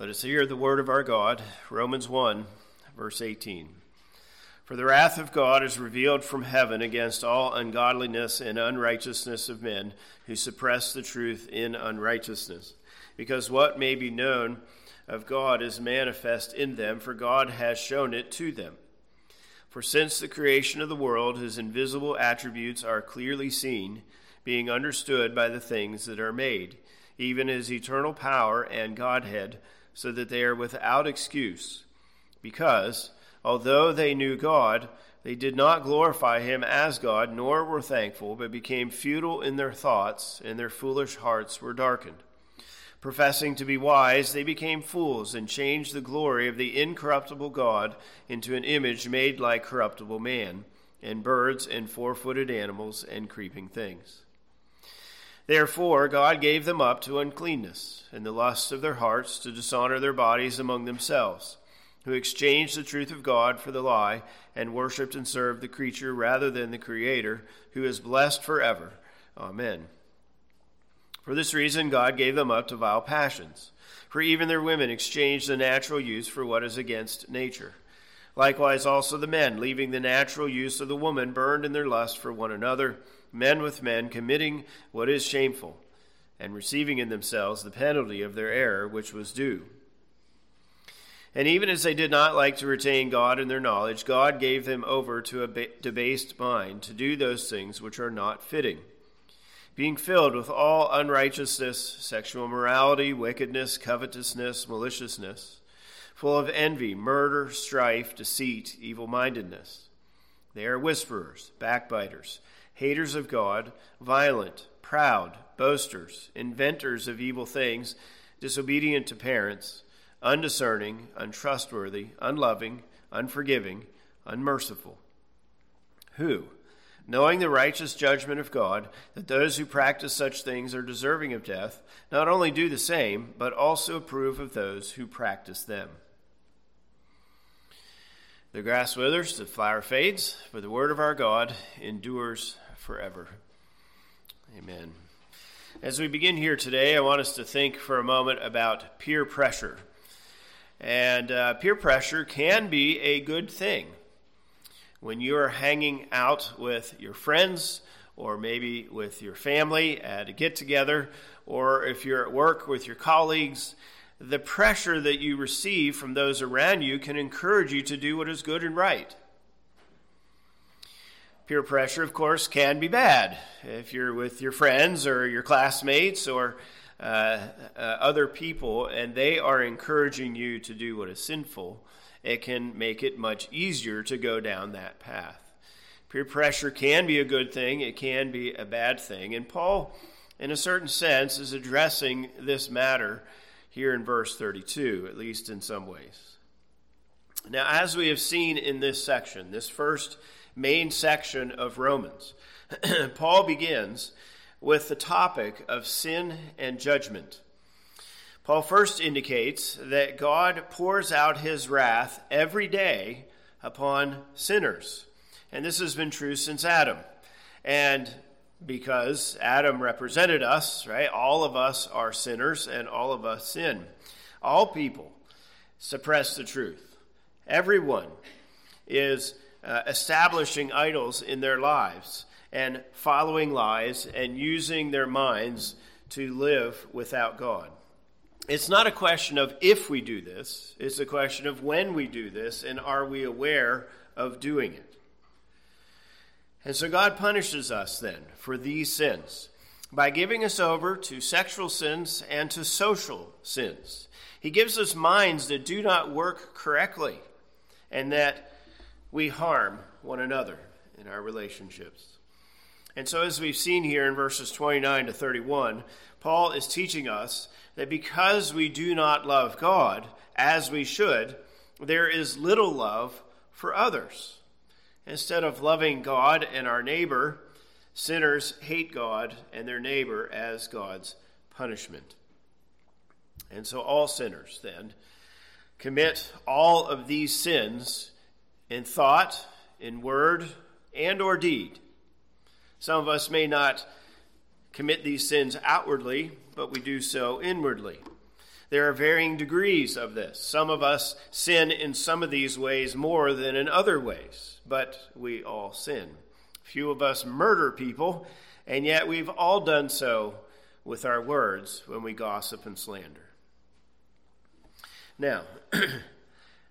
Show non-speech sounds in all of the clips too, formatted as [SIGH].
Let us hear the word of our God, Romans 1, verse 18. For the wrath of God is revealed from heaven against all ungodliness and unrighteousness of men who suppress the truth in unrighteousness, because what may be known of God is manifest in them, for God has shown it to them. For since the creation of the world, his invisible attributes are clearly seen, being understood by the things that are made, even his eternal power and Godhead so that they are without excuse, because, although they knew God, they did not glorify him as God, nor were thankful, but became futile in their thoughts, and their foolish hearts were darkened. Professing to be wise, they became fools and changed the glory of the incorruptible God into an image made like corruptible man, and birds and four footed animals and creeping things. Therefore, God gave them up to uncleanness, and the lusts of their hearts to dishonor their bodies among themselves, who exchanged the truth of God for the lie, and worshipped and served the creature rather than the Creator, who is blessed forever. Amen. For this reason, God gave them up to vile passions. For even their women exchanged the natural use for what is against nature. Likewise, also the men, leaving the natural use of the woman, burned in their lust for one another men with men, committing what is shameful, and receiving in themselves the penalty of their error which was due. And even as they did not like to retain God in their knowledge, God gave them over to a debased mind to do those things which are not fitting, being filled with all unrighteousness, sexual morality, wickedness, covetousness, maliciousness, full of envy, murder, strife, deceit, evil mindedness. They are whisperers, backbiters haters of God, violent, proud, boasters, inventors of evil things, disobedient to parents, undiscerning, untrustworthy, unloving, unforgiving, unmerciful. Who, knowing the righteous judgment of God, that those who practice such things are deserving of death, not only do the same, but also approve of those who practice them. The grass withers, the flower fades, but the word of our God endures forever. Amen. As we begin here today, I want us to think for a moment about peer pressure. And uh, peer pressure can be a good thing. When you're hanging out with your friends, or maybe with your family at a get together, or if you're at work with your colleagues, the pressure that you receive from those around you can encourage you to do what is good and right. Peer pressure, of course, can be bad. If you're with your friends or your classmates or uh, uh, other people and they are encouraging you to do what is sinful, it can make it much easier to go down that path. Peer pressure can be a good thing, it can be a bad thing. And Paul, in a certain sense, is addressing this matter here in verse 32, at least in some ways. Now, as we have seen in this section, this first main section of Romans. [CLEARS THROAT] Paul begins with the topic of sin and judgment. Paul first indicates that God pours out his wrath every day upon sinners. And this has been true since Adam. And because Adam represented us, right? All of us are sinners and all of us sin. All people suppress the truth. Everyone is uh, establishing idols in their lives and following lies and using their minds to live without God. It's not a question of if we do this, it's a question of when we do this and are we aware of doing it. And so God punishes us then for these sins by giving us over to sexual sins and to social sins. He gives us minds that do not work correctly and that we harm one another in our relationships. And so, as we've seen here in verses 29 to 31, Paul is teaching us that because we do not love God as we should, there is little love for others. Instead of loving God and our neighbor, sinners hate God and their neighbor as God's punishment. And so, all sinners then commit all of these sins in thought, in word, and or deed. Some of us may not commit these sins outwardly, but we do so inwardly. There are varying degrees of this. Some of us sin in some of these ways more than in other ways, but we all sin. Few of us murder people, and yet we've all done so with our words when we gossip and slander. Now, [CLEARS THROAT]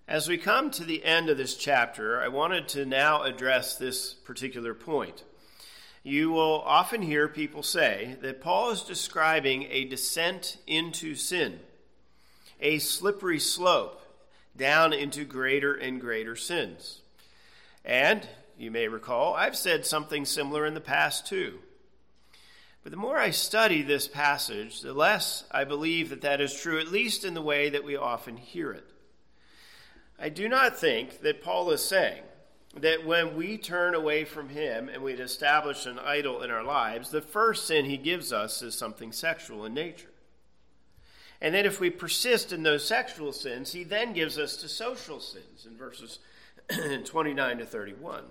as we come to the end of this chapter, I wanted to now address this particular point. You will often hear people say that Paul is describing a descent into sin, a slippery slope down into greater and greater sins. And you may recall, I've said something similar in the past too. But the more I study this passage, the less I believe that that is true, at least in the way that we often hear it. I do not think that Paul is saying that when we turn away from him and we establish an idol in our lives, the first sin he gives us is something sexual in nature. And then if we persist in those sexual sins, he then gives us to social sins in verses [CLEARS THROAT] 29 to 31.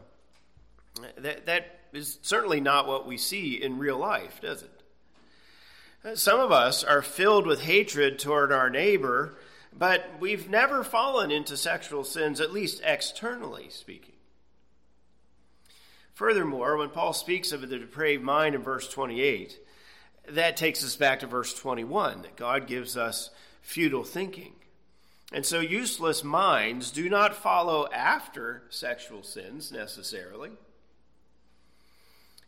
That, that is certainly not what we see in real life, does it? Some of us are filled with hatred toward our neighbor, but we've never fallen into sexual sins, at least externally speaking. Furthermore, when Paul speaks of the depraved mind in verse 28, that takes us back to verse 21 that God gives us futile thinking. And so useless minds do not follow after sexual sins necessarily.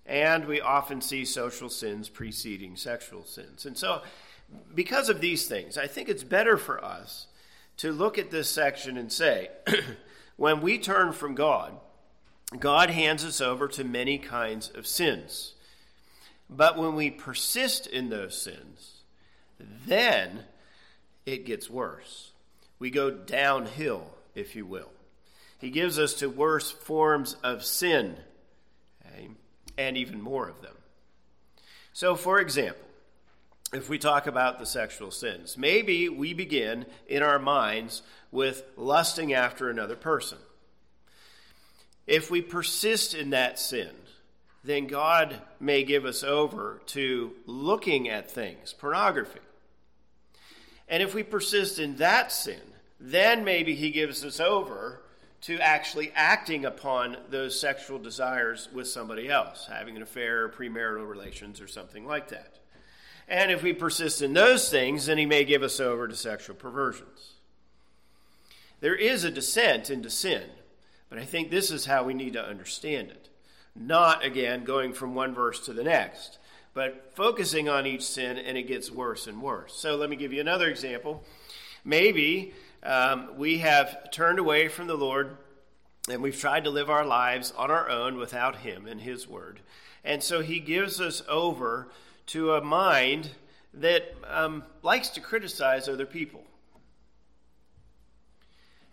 And we often see social sins preceding sexual sins. And so, because of these things, I think it's better for us to look at this section and say, [CLEARS THROAT] when we turn from God, God hands us over to many kinds of sins. But when we persist in those sins, then it gets worse. We go downhill, if you will. He gives us to worse forms of sin and even more of them. So, for example, if we talk about the sexual sins, maybe we begin in our minds with lusting after another person. If we persist in that sin, then God may give us over to looking at things, pornography. And if we persist in that sin, then maybe He gives us over to actually acting upon those sexual desires with somebody else, having an affair, premarital relations, or something like that. And if we persist in those things, then he may give us over to sexual perversions. There is a descent into sin, but I think this is how we need to understand it. Not, again, going from one verse to the next, but focusing on each sin, and it gets worse and worse. So let me give you another example. Maybe um, we have turned away from the Lord and we've tried to live our lives on our own without Him and His Word. And so He gives us over to a mind that um, likes to criticize other people.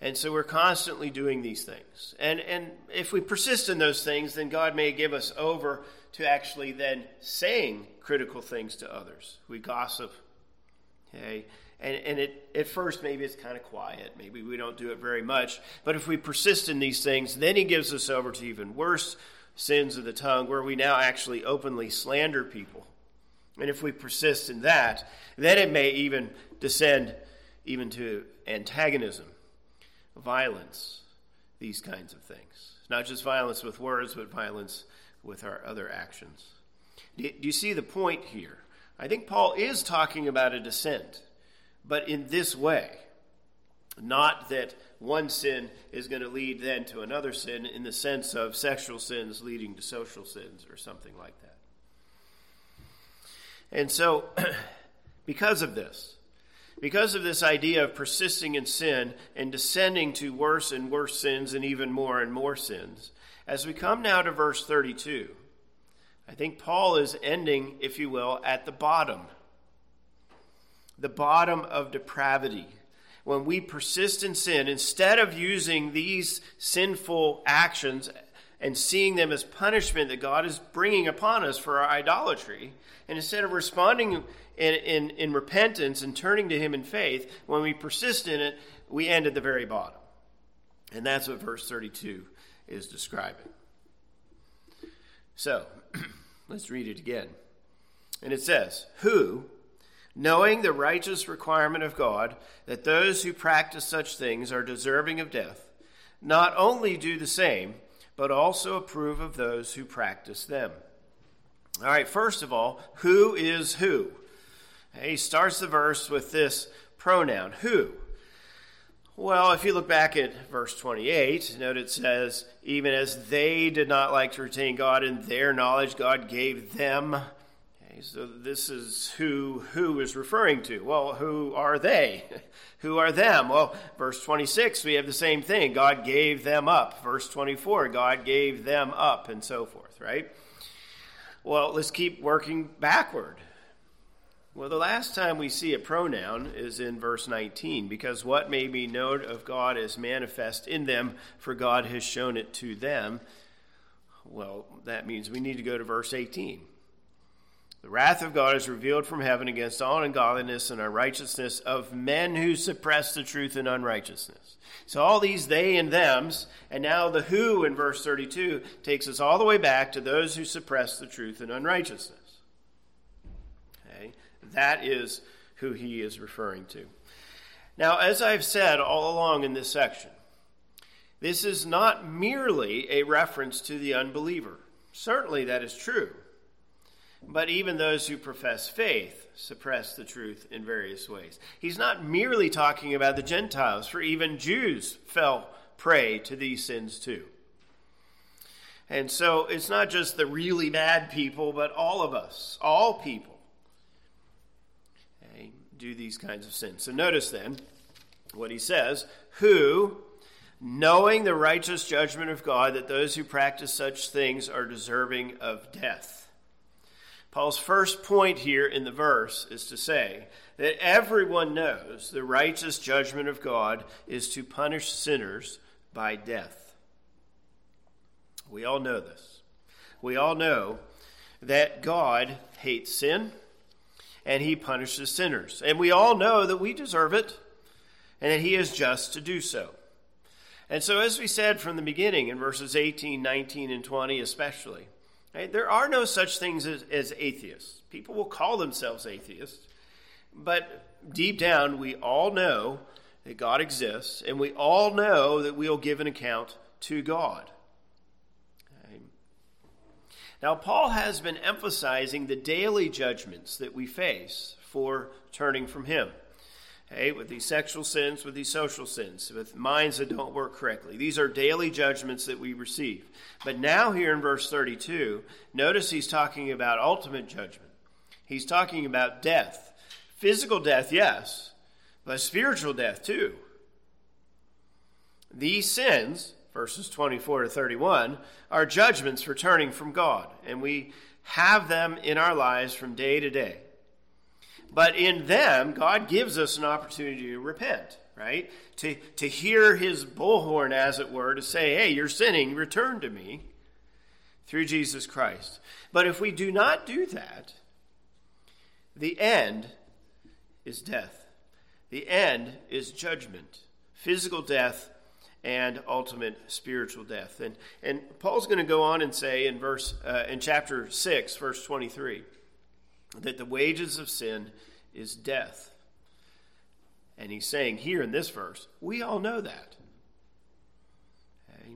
And so we're constantly doing these things. And, and if we persist in those things, then God may give us over to actually then saying critical things to others. We gossip. Okay? And, and it, at first, maybe it's kind of quiet. Maybe we don't do it very much. But if we persist in these things, then he gives us over to even worse sins of the tongue, where we now actually openly slander people. And if we persist in that, then it may even descend even to antagonism, violence, these kinds of things. Not just violence with words, but violence with our other actions. Do you see the point here? I think Paul is talking about a descent but in this way. Not that one sin is going to lead then to another sin in the sense of sexual sins leading to social sins or something like that. And so, [CLEARS THROAT] because of this, because of this idea of persisting in sin and descending to worse and worse sins and even more and more sins, as we come now to verse 32, I think Paul is ending, if you will, at the bottom the bottom of depravity. When we persist in sin, instead of using these sinful actions and seeing them as punishment that God is bringing upon us for our idolatry, and instead of responding in, in, in repentance and turning to Him in faith, when we persist in it, we end at the very bottom. And that's what verse 32 is describing. So, [CLEARS THROAT] let's read it again. And it says, Who, knowing the righteous requirement of God that those who practice such things are deserving of death, not only do the same, but also approve of those who practice them. All right, first of all, who is who? He starts the verse with this pronoun, who. Well, if you look back at verse 28, note it says, even as they did not like to retain God in their knowledge, God gave them so this is who who is referring to. Well, who are they? [LAUGHS] who are them? Well, verse 26, we have the same thing. God gave them up. Verse 24, God gave them up, and so forth, right? Well, let's keep working backward. Well, the last time we see a pronoun is in verse 19, because what may be known of God is manifest in them, for God has shown it to them. Well, that means we need to go to verse 18. The wrath of God is revealed from heaven against all ungodliness and unrighteousness of men who suppress the truth in unrighteousness. So all these they and thems, and now the who in verse 32 takes us all the way back to those who suppress the truth in unrighteousness. Okay? That is who he is referring to. Now, as I've said all along in this section, this is not merely a reference to the unbeliever. Certainly that is true. But even those who profess faith suppress the truth in various ways. He's not merely talking about the Gentiles, for even Jews fell prey to these sins too. And so it's not just the really bad people, but all of us, all people, okay, do these kinds of sins. So notice then what he says who, knowing the righteous judgment of God, that those who practice such things are deserving of death. Paul's first point here in the verse is to say that everyone knows the righteous judgment of God is to punish sinners by death. We all know this. We all know that God hates sin and he punishes sinners. And we all know that we deserve it and that he is just to do so. And so, as we said from the beginning in verses 18, 19, and 20, especially, Right? There are no such things as, as atheists. People will call themselves atheists, but deep down, we all know that God exists, and we all know that we'll give an account to God. Now, Paul has been emphasizing the daily judgments that we face for turning from Him. With these sexual sins, with these social sins, with minds that don't work correctly. These are daily judgments that we receive. But now, here in verse 32, notice he's talking about ultimate judgment. He's talking about death. Physical death, yes, but spiritual death too. These sins, verses 24 to 31, are judgments for turning from God, and we have them in our lives from day to day. But in them, God gives us an opportunity to repent, right? To, to hear his bullhorn, as it were, to say, hey, you're sinning, return to me through Jesus Christ. But if we do not do that, the end is death. The end is judgment, physical death, and ultimate spiritual death. And, and Paul's going to go on and say in verse uh, in chapter 6, verse 23 that the wages of sin is death. And he's saying here in this verse, we all know that. Okay.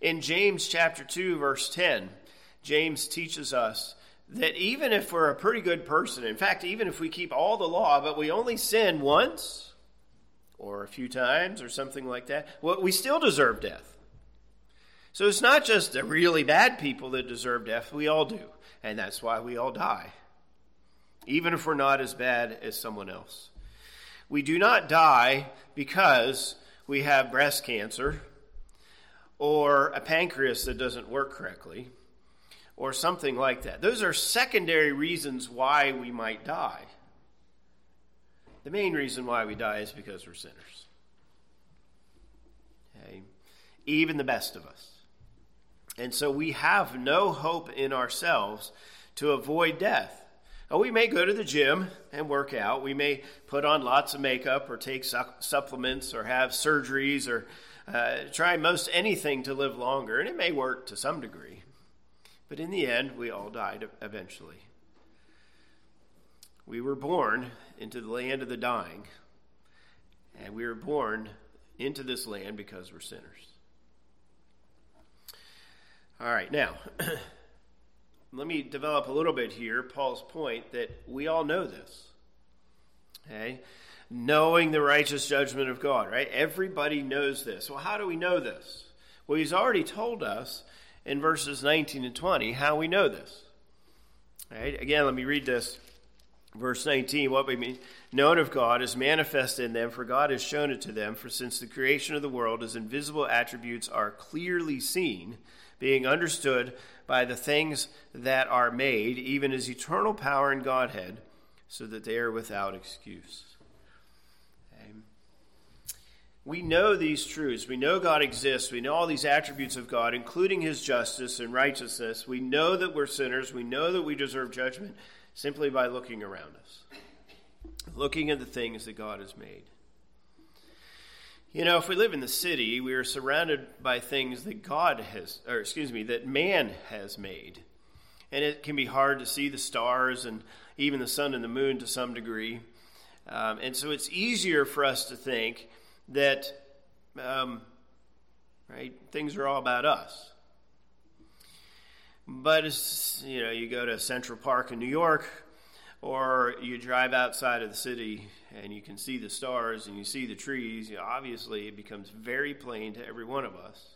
In James chapter 2, verse 10, James teaches us that even if we're a pretty good person, in fact, even if we keep all the law, but we only sin once or a few times or something like that, well, we still deserve death. So it's not just the really bad people that deserve death, we all do. And that's why we all die even if we're not as bad as someone else. We do not die because we have breast cancer or a pancreas that doesn't work correctly or something like that. Those are secondary reasons why we might die. The main reason why we die is because we're sinners. Okay? Even the best of us. And so we have no hope in ourselves to avoid death. Oh, we may go to the gym and work out. We may put on lots of makeup or take su- supplements or have surgeries or uh, try most anything to live longer, and it may work to some degree. But in the end, we all died eventually. We were born into the land of the dying, and we were born into this land because we're sinners. All right, now, [CLEARS THROAT] let me develop a little bit here Paul's point that we all know this. Okay? Knowing the righteous judgment of God, right? Everybody knows this. Well, how do we know this? Well, he's already told us in verses 19 and 20 how we know this. Right? Again, let me read this. Verse 19, what we mean, known of God is manifest in them, for God has shown it to them. For since the creation of the world, his invisible attributes are clearly seen, being understood by the things that are made, even his eternal power and Godhead, so that they are without excuse. We know these truths. We know God exists. We know all these attributes of God, including his justice and righteousness. We know that we're sinners. We know that we deserve judgment simply by looking around us, looking at the things that God has made. You know, if we live in the city, we are surrounded by things that God has, or excuse me, that man has made. And it can be hard to see the stars and even the sun and the moon to some degree. Um, and so it's easier for us to think that, um, right, things are all about us. But you know, you go to Central Park in New York, or you drive outside of the city and you can see the stars and you see the trees. You know, obviously, it becomes very plain to every one of us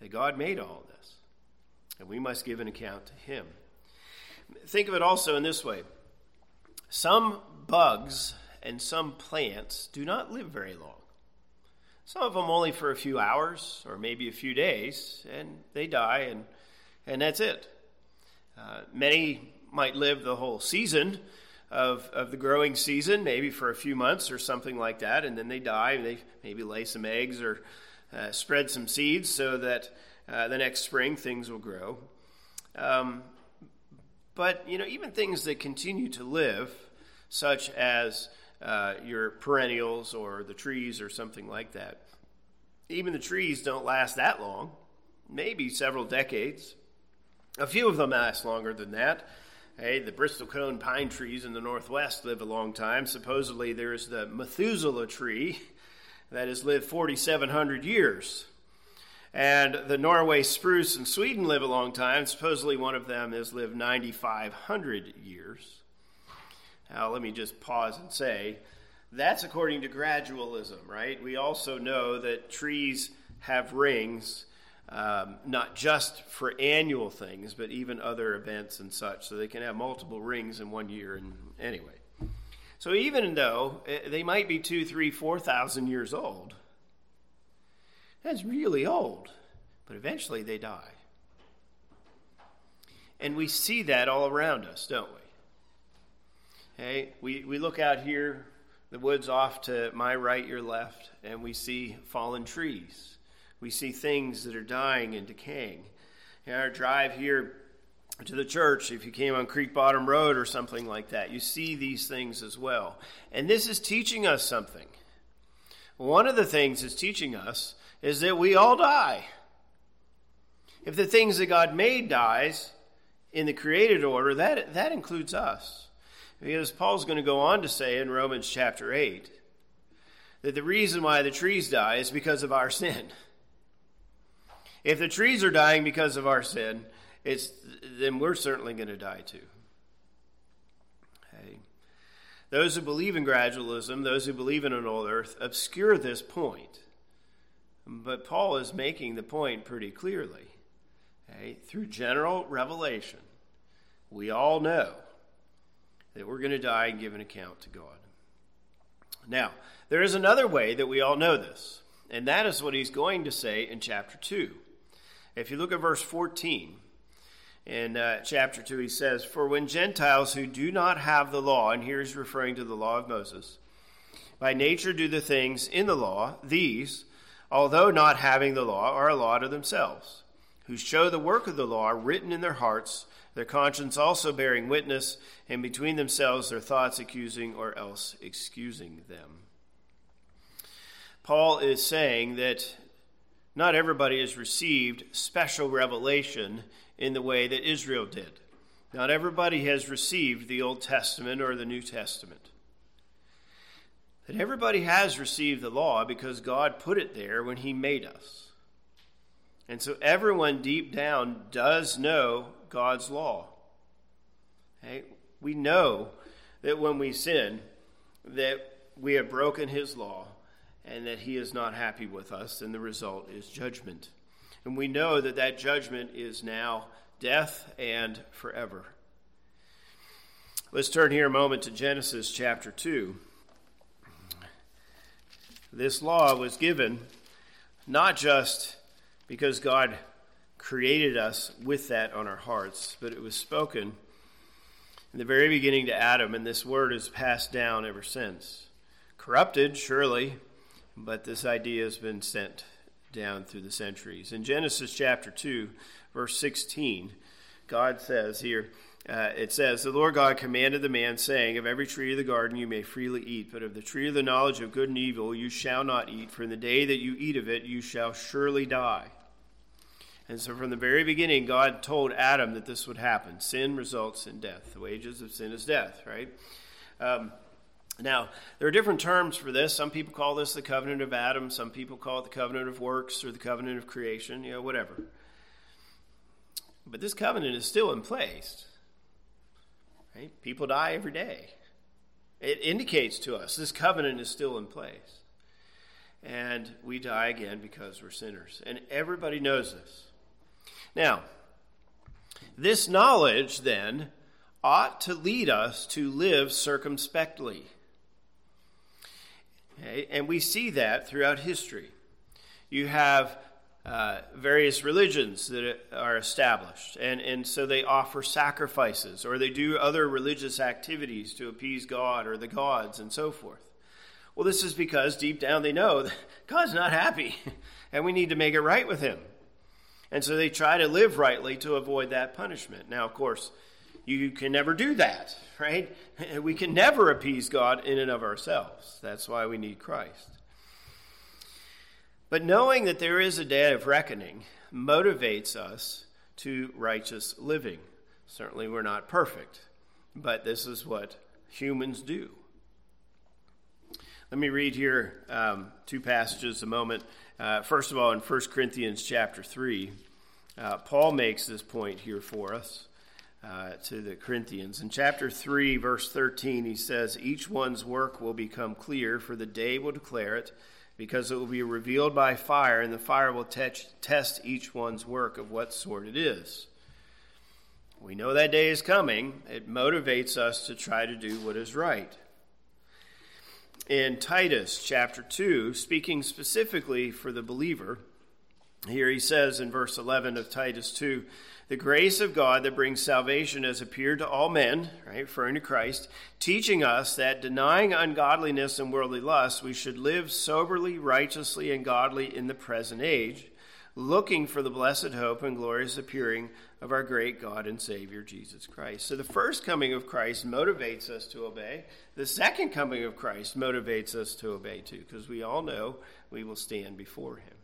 that God made all this, and we must give an account to Him. Think of it also in this way: some bugs and some plants do not live very long. Some of them only for a few hours or maybe a few days, and they die and and that's it. Uh, many might live the whole season of, of the growing season, maybe for a few months or something like that, and then they die and they maybe lay some eggs or uh, spread some seeds so that uh, the next spring things will grow. Um, but, you know, even things that continue to live, such as uh, your perennials or the trees or something like that, even the trees don't last that long, maybe several decades. A few of them last longer than that. Hey, the bristlecone pine trees in the northwest live a long time. Supposedly, there's the Methuselah tree that has lived 4,700 years. And the Norway spruce in Sweden live a long time. Supposedly, one of them has lived 9,500 years. Now, let me just pause and say that's according to gradualism, right? We also know that trees have rings um, not just for annual things, but even other events and such. So they can have multiple rings in one year. And anyway, so even though eh, they might be two, three, four thousand years old, that's really old. But eventually they die. And we see that all around us, don't we? Hey, we, we look out here, the woods off to my right, your left, and we see fallen trees we see things that are dying and decaying. In our drive here to the church, if you came on Creek Bottom Road or something like that, you see these things as well. And this is teaching us something. One of the things it's teaching us is that we all die. If the things that God made dies in the created order, that, that includes us. Because Paul's going to go on to say in Romans chapter 8 that the reason why the trees die is because of our sin. [LAUGHS] If the trees are dying because of our sin, it's, then we're certainly going to die too. Hey. Those who believe in gradualism, those who believe in an old earth, obscure this point. But Paul is making the point pretty clearly. Okay? Through general revelation, we all know that we're going to die and give an account to God. Now, there is another way that we all know this, and that is what he's going to say in chapter 2. If you look at verse 14 in uh, chapter 2, he says, For when Gentiles who do not have the law, and here he's referring to the law of Moses, by nature do the things in the law, these, although not having the law, are a law to themselves, who show the work of the law written in their hearts, their conscience also bearing witness, and between themselves their thoughts accusing or else excusing them. Paul is saying that not everybody has received special revelation in the way that Israel did. Not everybody has received the Old Testament or the New Testament. That everybody has received the law because God put it there when He made us. And so everyone deep down does know God's law. Okay? We know that when we sin, that we have broken His law and that He is not happy with us, and the result is judgment. And we know that that judgment is now death and forever. Let's turn here a moment to Genesis chapter 2. This law was given not just because God created us with that on our hearts, but it was spoken in the very beginning to Adam, and this word is passed down ever since. Corrupted, surely, but this idea has been sent down through the centuries. In Genesis chapter 2, verse 16, God says here, uh, it says, The Lord God commanded the man, saying, Of every tree of the garden you may freely eat, but of the tree of the knowledge of good and evil you shall not eat, for in the day that you eat of it you shall surely die. And so from the very beginning, God told Adam that this would happen. Sin results in death. The wages of sin is death, right? Um, now, there are different terms for this. Some people call this the covenant of Adam. Some people call it the covenant of works or the covenant of creation, you know, whatever. But this covenant is still in place. Right? People die every day. It indicates to us this covenant is still in place. And we die again because we're sinners. And everybody knows this. Now, this knowledge then ought to lead us to live circumspectly. And we see that throughout history. You have uh, various religions that are established, and, and so they offer sacrifices or they do other religious activities to appease God or the gods and so forth. Well, this is because deep down they know that [LAUGHS] God's not happy [LAUGHS] and we need to make it right with Him. And so they try to live rightly to avoid that punishment. Now, of course, you can never do that, right? We can never appease God in and of ourselves. That's why we need Christ. But knowing that there is a day of reckoning motivates us to righteous living. Certainly, we're not perfect, but this is what humans do. Let me read here um, two passages a moment. Uh, first of all, in 1 Corinthians chapter 3, uh, Paul makes this point here for us uh, to the Corinthians. In chapter 3, verse 13, he says, Each one's work will become clear, for the day will declare it because it will be revealed by fire, and the fire will te- test each one's work of what sort it is. We know that day is coming. It motivates us to try to do what is right. In Titus chapter 2, speaking specifically for the believer, here he says in verse 11 of Titus 2 the grace of God that brings salvation has appeared to all men, right, referring to Christ, teaching us that denying ungodliness and worldly lust, we should live soberly, righteously, and godly in the present age, looking for the blessed hope and glorious appearing of our great God and Savior, Jesus Christ. So the first coming of Christ motivates us to obey. The second coming of Christ motivates us to obey too, because we all know we will stand before him.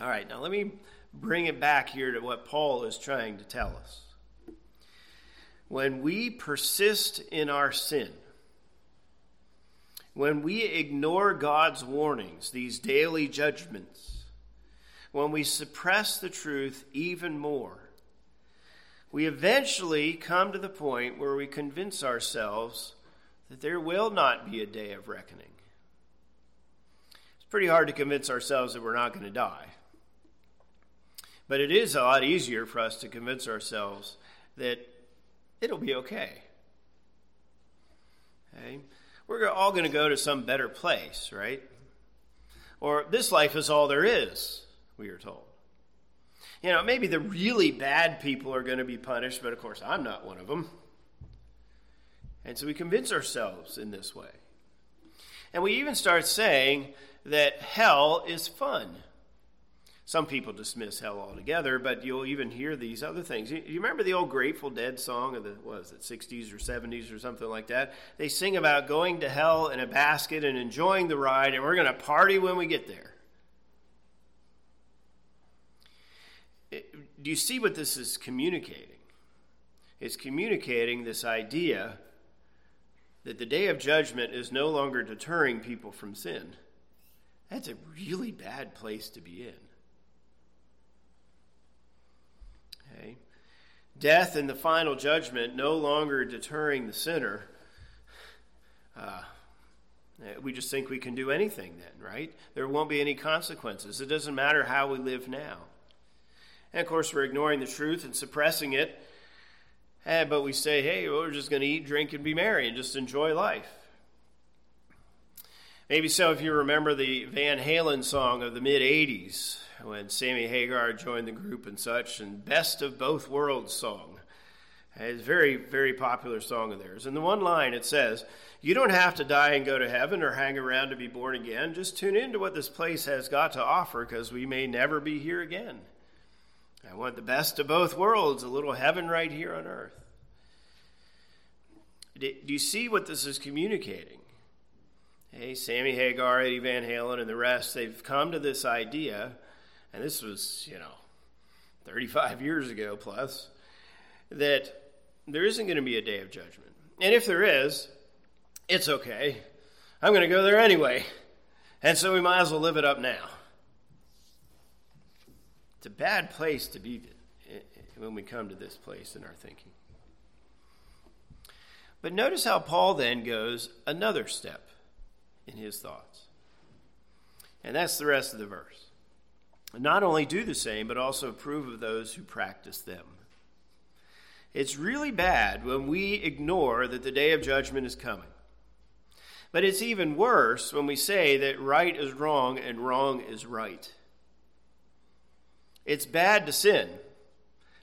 All right, now let me bring it back here to what Paul is trying to tell us. When we persist in our sin, when we ignore God's warnings, these daily judgments, when we suppress the truth even more, we eventually come to the point where we convince ourselves that there will not be a day of reckoning. It's pretty hard to convince ourselves that we're not going to die. But it is a lot easier for us to convince ourselves that it'll be okay. Okay? We're all going to go to some better place, right? Or this life is all there is, we are told. You know, maybe the really bad people are going to be punished, but of course, I'm not one of them. And so we convince ourselves in this way. And we even start saying that hell is fun. Some people dismiss hell altogether, but you'll even hear these other things. You, you remember the old Grateful Dead song of the, what was it, 60s or 70s or something like that? They sing about going to hell in a basket and enjoying the ride, and we're going to party when we get there. It, do you see what this is communicating? It's communicating this idea that the day of judgment is no longer deterring people from sin. That's a really bad place to be in. Okay? Death and the final judgment no longer deterring the sinner. Uh, we just think we can do anything then, right? There won't be any consequences. It doesn't matter how we live now. And of course, we're ignoring the truth and suppressing it. Eh, but we say, hey, well, we're just going to eat, drink, and be merry and just enjoy life. Maybe so if you remember the Van Halen song of the mid 80s when Sammy Hagar joined the group and such, and Best of Both Worlds song. It's a very, very popular song of theirs. In the one line, it says, You don't have to die and go to heaven or hang around to be born again. Just tune in to what this place has got to offer because we may never be here again. I want the best of both worlds, a little heaven right here on earth. Do you see what this is communicating? Hey, Sammy Hagar, Eddie Van Halen, and the rest, they've come to this idea, and this was, you know, 35 years ago plus, that there isn't going to be a day of judgment. And if there is, it's okay. I'm going to go there anyway. And so we might as well live it up now. It's a bad place to be eh, eh, when we come to this place in our thinking. But notice how Paul then goes another step in his thoughts. And that's the rest of the verse. Not only do the same, but also approve of those who practice them. It's really bad when we ignore that the day of judgment is coming. But it's even worse when we say that right is wrong and wrong is right. It's bad to sin,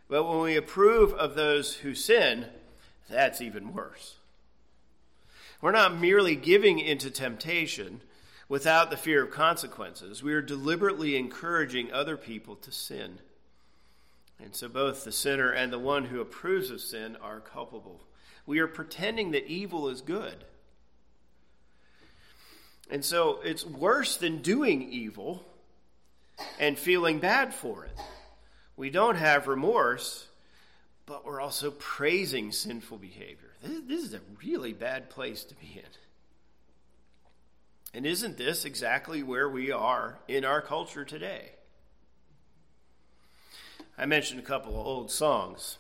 but when we approve of those who sin, that's even worse. We're not merely giving into temptation without the fear of consequences, we are deliberately encouraging other people to sin. And so both the sinner and the one who approves of sin are culpable. We are pretending that evil is good. And so it's worse than doing evil and feeling bad for it. We don't have remorse, but we're also praising sinful behavior. This, is a really bad place to be in. And isn't this exactly where we are in our culture today? I mentioned a couple of old songs.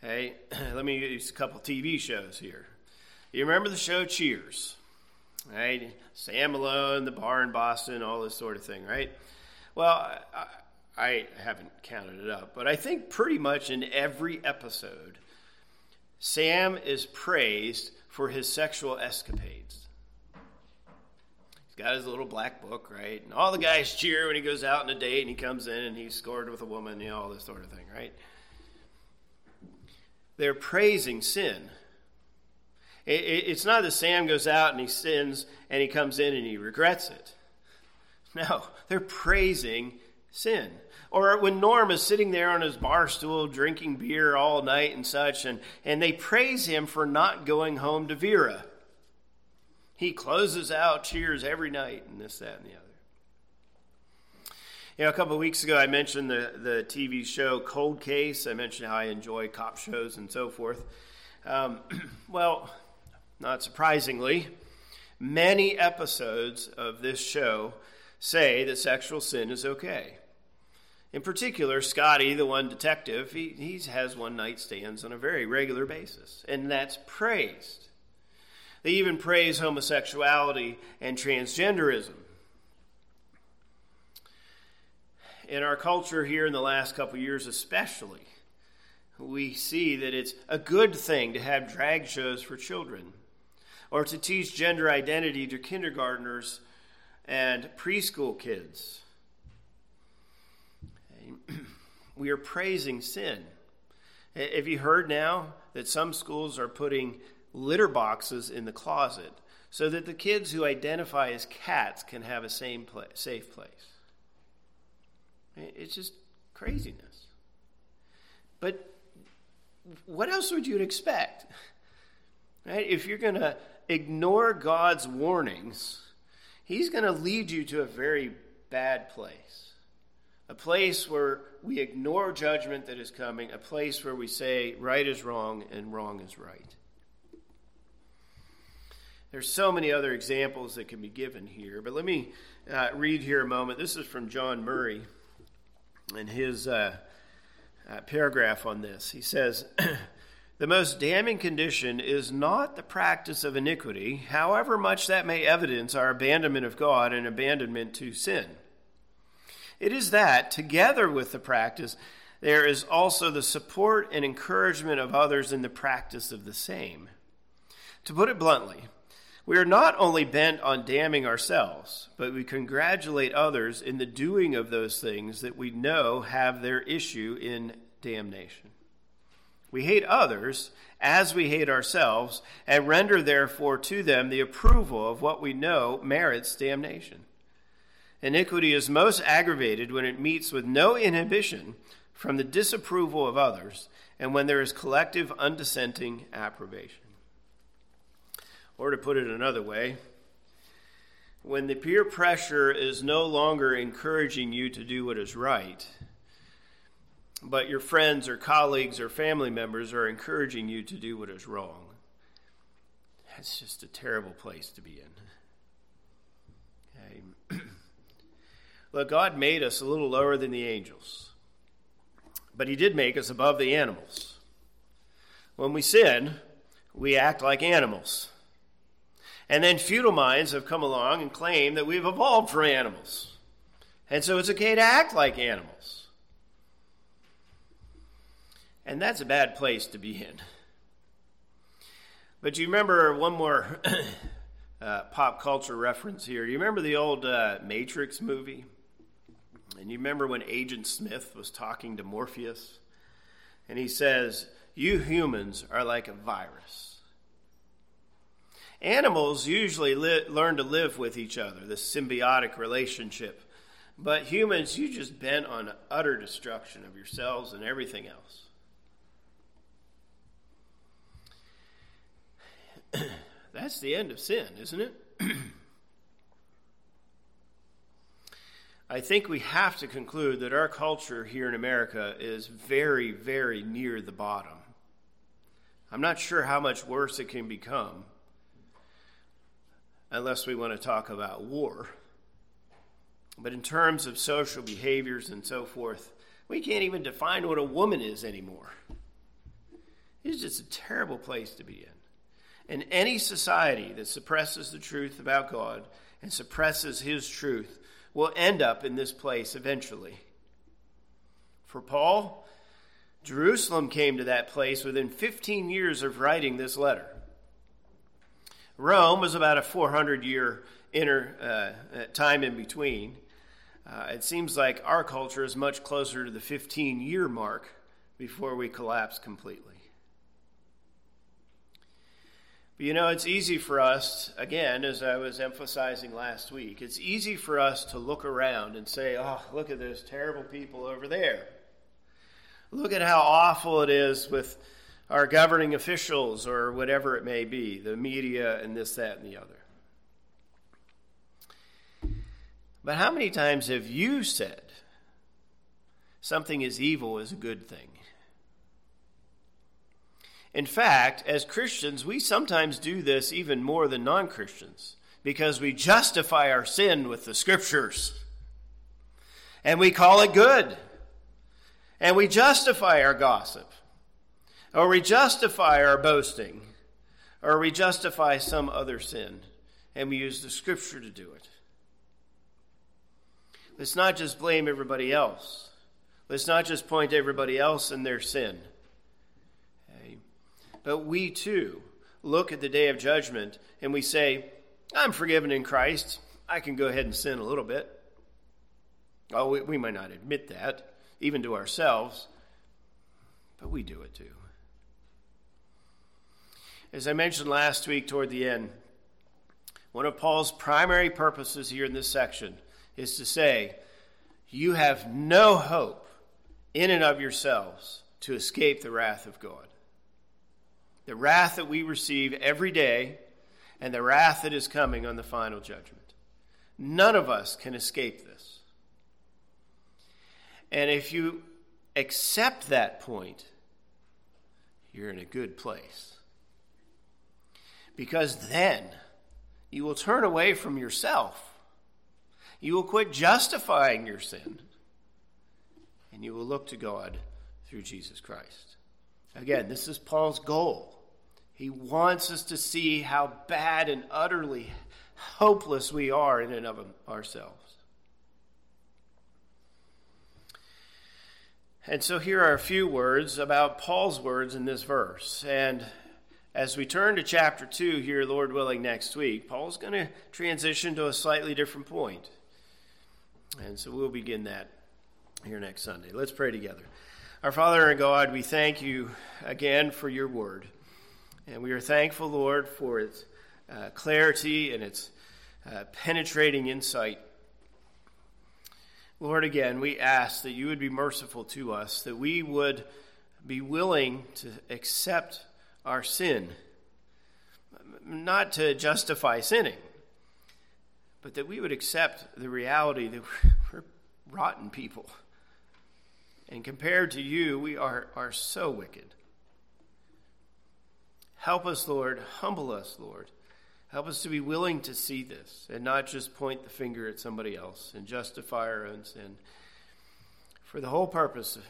Hey, [CLEARS THROAT] let me use a couple TV shows here. You remember the show Cheers? Right? Sam Malone, the bar in Boston, all this sort of thing, right? Well, I, I haven't counted it up, but I think pretty much in every episode, Sam is praised for his sexual escapades. He's got his little black book, right? And all the guys cheer when he goes out on a date and he comes in and he's scored with a woman, you know, all this sort of thing, right? They're praising sin. it's not that Sam goes out and he sins and he comes in and he regrets it. No, they're praising sin. Or when Norm is sitting there on his bar stool drinking beer all night and such, and, and they praise him for not going home to Vera. He closes out cheers every night and this, that, and the other. You know, a couple of weeks ago, I mentioned the, the TV show Cold Case. I mentioned how I enjoy cop shows and so forth. Um, [CLEARS THROAT] well, not surprisingly, many episodes of this show say that sexual sin is okay. In particular, Scotty, the one detective, he, he has one night stands on a very regular basis, and that's praised. They even praise homosexuality and transgenderism. In our culture here in the last couple years, especially, we see that it's a good thing to have drag shows for children or to teach gender identity to kindergartners and preschool kids. [CLEARS THROAT] We are praising sin. Have you heard now that some schools are putting litter boxes in the closet so that the kids who identify as cats can have a same place, safe place. It's just craziness. But what else would you expect? Right? If you're going to ignore God's warnings, He's going to lead you to a very bad place, a place where we ignore judgment that is coming, a place where we say right is wrong and wrong is right. There's so many other examples that can be given here, but let me uh, read here a moment. This is from John Murray and his uh, uh, paragraph on this. He says, [CLEARS THROAT] The most damning condition is not the practice of iniquity, however much that may evidence our abandonment of God and abandonment to sin. It is that, together with the practice, there is also the support and encouragement of others in the practice of the same. To put it bluntly, we are not only bent on damning ourselves, but we congratulate others in the doing of those things that we know have their issue in damnation. We hate others as we hate ourselves, and render therefore to them the approval of what we know merits damnation. Iniquity is most aggravated when it meets with no inhibition from the disapproval of others, and when there is collective undissenting approbation. Or to put it another way, when the peer pressure is no longer encouraging you to do what is right, but your friends or colleagues or family members are encouraging you to do what is wrong, that's just a terrible place to be in. Okay. [CLEARS THROAT] Look, God made us a little lower than the angels, but He did make us above the animals. When we sin, we act like animals. And then futile minds have come along and claimed that we've evolved from animals. And so it's okay to act like animals. And that's a bad place to be in. But you remember one more [CLEARS THROAT] uh, pop culture reference here. You remember the old uh, Matrix movie? And you remember when Agent Smith was talking to Morpheus? And he says, You humans are like a virus. Animals usually li- learn to live with each other, this symbiotic relationship. But humans, you just bent on utter destruction of yourselves and everything else. [CLEARS THROAT] That's the end of sin, isn't it? [CLEARS THROAT] I think we have to conclude that our culture here in America is very, very near the bottom. I'm not sure how much worse it can become unless we want to talk about war. But in terms of social behaviors and so forth, we can't even define what a woman is anymore. It's just a terrible place to be in. And any society that suppresses the truth about God and suppresses His truth will end up in this place eventually. For Paul, Jerusalem came to that place within 15 years of writing this letter. Rome was about a 400 year inner uh, uh, time in between. Uh, it seems like our culture is much closer to the 15 year mark before we collapse completely. But you know, it's easy for us, again, as I was emphasizing last week, it's easy for us to look around and say, oh, look at those terrible people over there. Look at how awful it is with our governing officials or whatever it may be, the media and this, that, and the other. But how many times have you said something is evil is a good thing? In fact, as Christians, we sometimes do this even more than non Christians because we justify our sin with the scriptures and we call it good and we justify our gossip or we justify our boasting, or we justify some other sin, and we use the scripture to do it. Let's not just blame everybody else. Let's not just point everybody else and their sin. Okay? But we too look at the day of judgment and we say, I'm forgiven in Christ. I can go ahead and sin a little bit. Oh, we, we might not admit that, even to ourselves, but we do it too. As I mentioned last week toward the end, one of Paul's primary purposes here in this section is to say, You have no hope in and of yourselves to escape the wrath of God. The wrath that we receive every day and the wrath that is coming on the final judgment. None of us can escape this. And if you accept that point, you're in a good place. Because then you will turn away from yourself. You will quit justifying your sin. And you will look to God through Jesus Christ. Again, this is Paul's goal. He wants us to see how bad and utterly hopeless we are in and of ourselves. And so here are a few words about Paul's words in this verse. And as we turn to chapter 2 here, Lord willing, next week, Paul's going to transition to a slightly different point. And so we'll begin that here next Sunday. Let's pray together. Our Father and God, we thank you again for your word. And we are thankful, Lord, for its uh, clarity and its uh, penetrating insight. Lord, again, we ask that you would be merciful to us, that we would be willing to accept our sin, not to justify sinning, but that we would accept the reality that we're rotten people. And compared to you, we are, are so wicked. Help us, Lord. Humble us, Lord. Help us to be willing to see this and not just point the finger at somebody else and justify our own sin for the whole purpose of,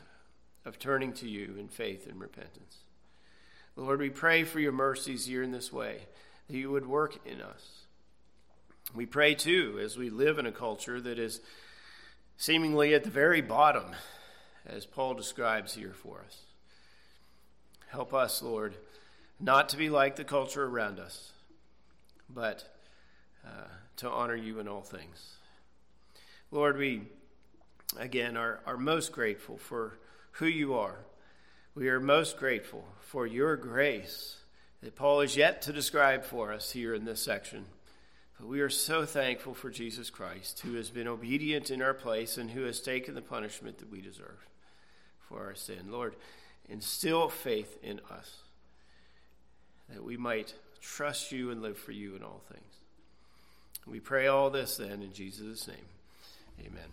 of turning to you in faith and repentance. Lord, we pray for your mercies here in this way, that you would work in us. We pray too, as we live in a culture that is seemingly at the very bottom, as Paul describes here for us. Help us, Lord, not to be like the culture around us but uh, to honor you in all things. Lord, we again are, are most grateful for who you are. We are most grateful for your grace that Paul is yet to describe for us here in this section. But we are so thankful for Jesus Christ, who has been obedient in our place and who has taken the punishment that we deserve for our sin. Lord, instill faith in us that we might trust you and live for you in all things. We pray all this then in Jesus' name. Amen.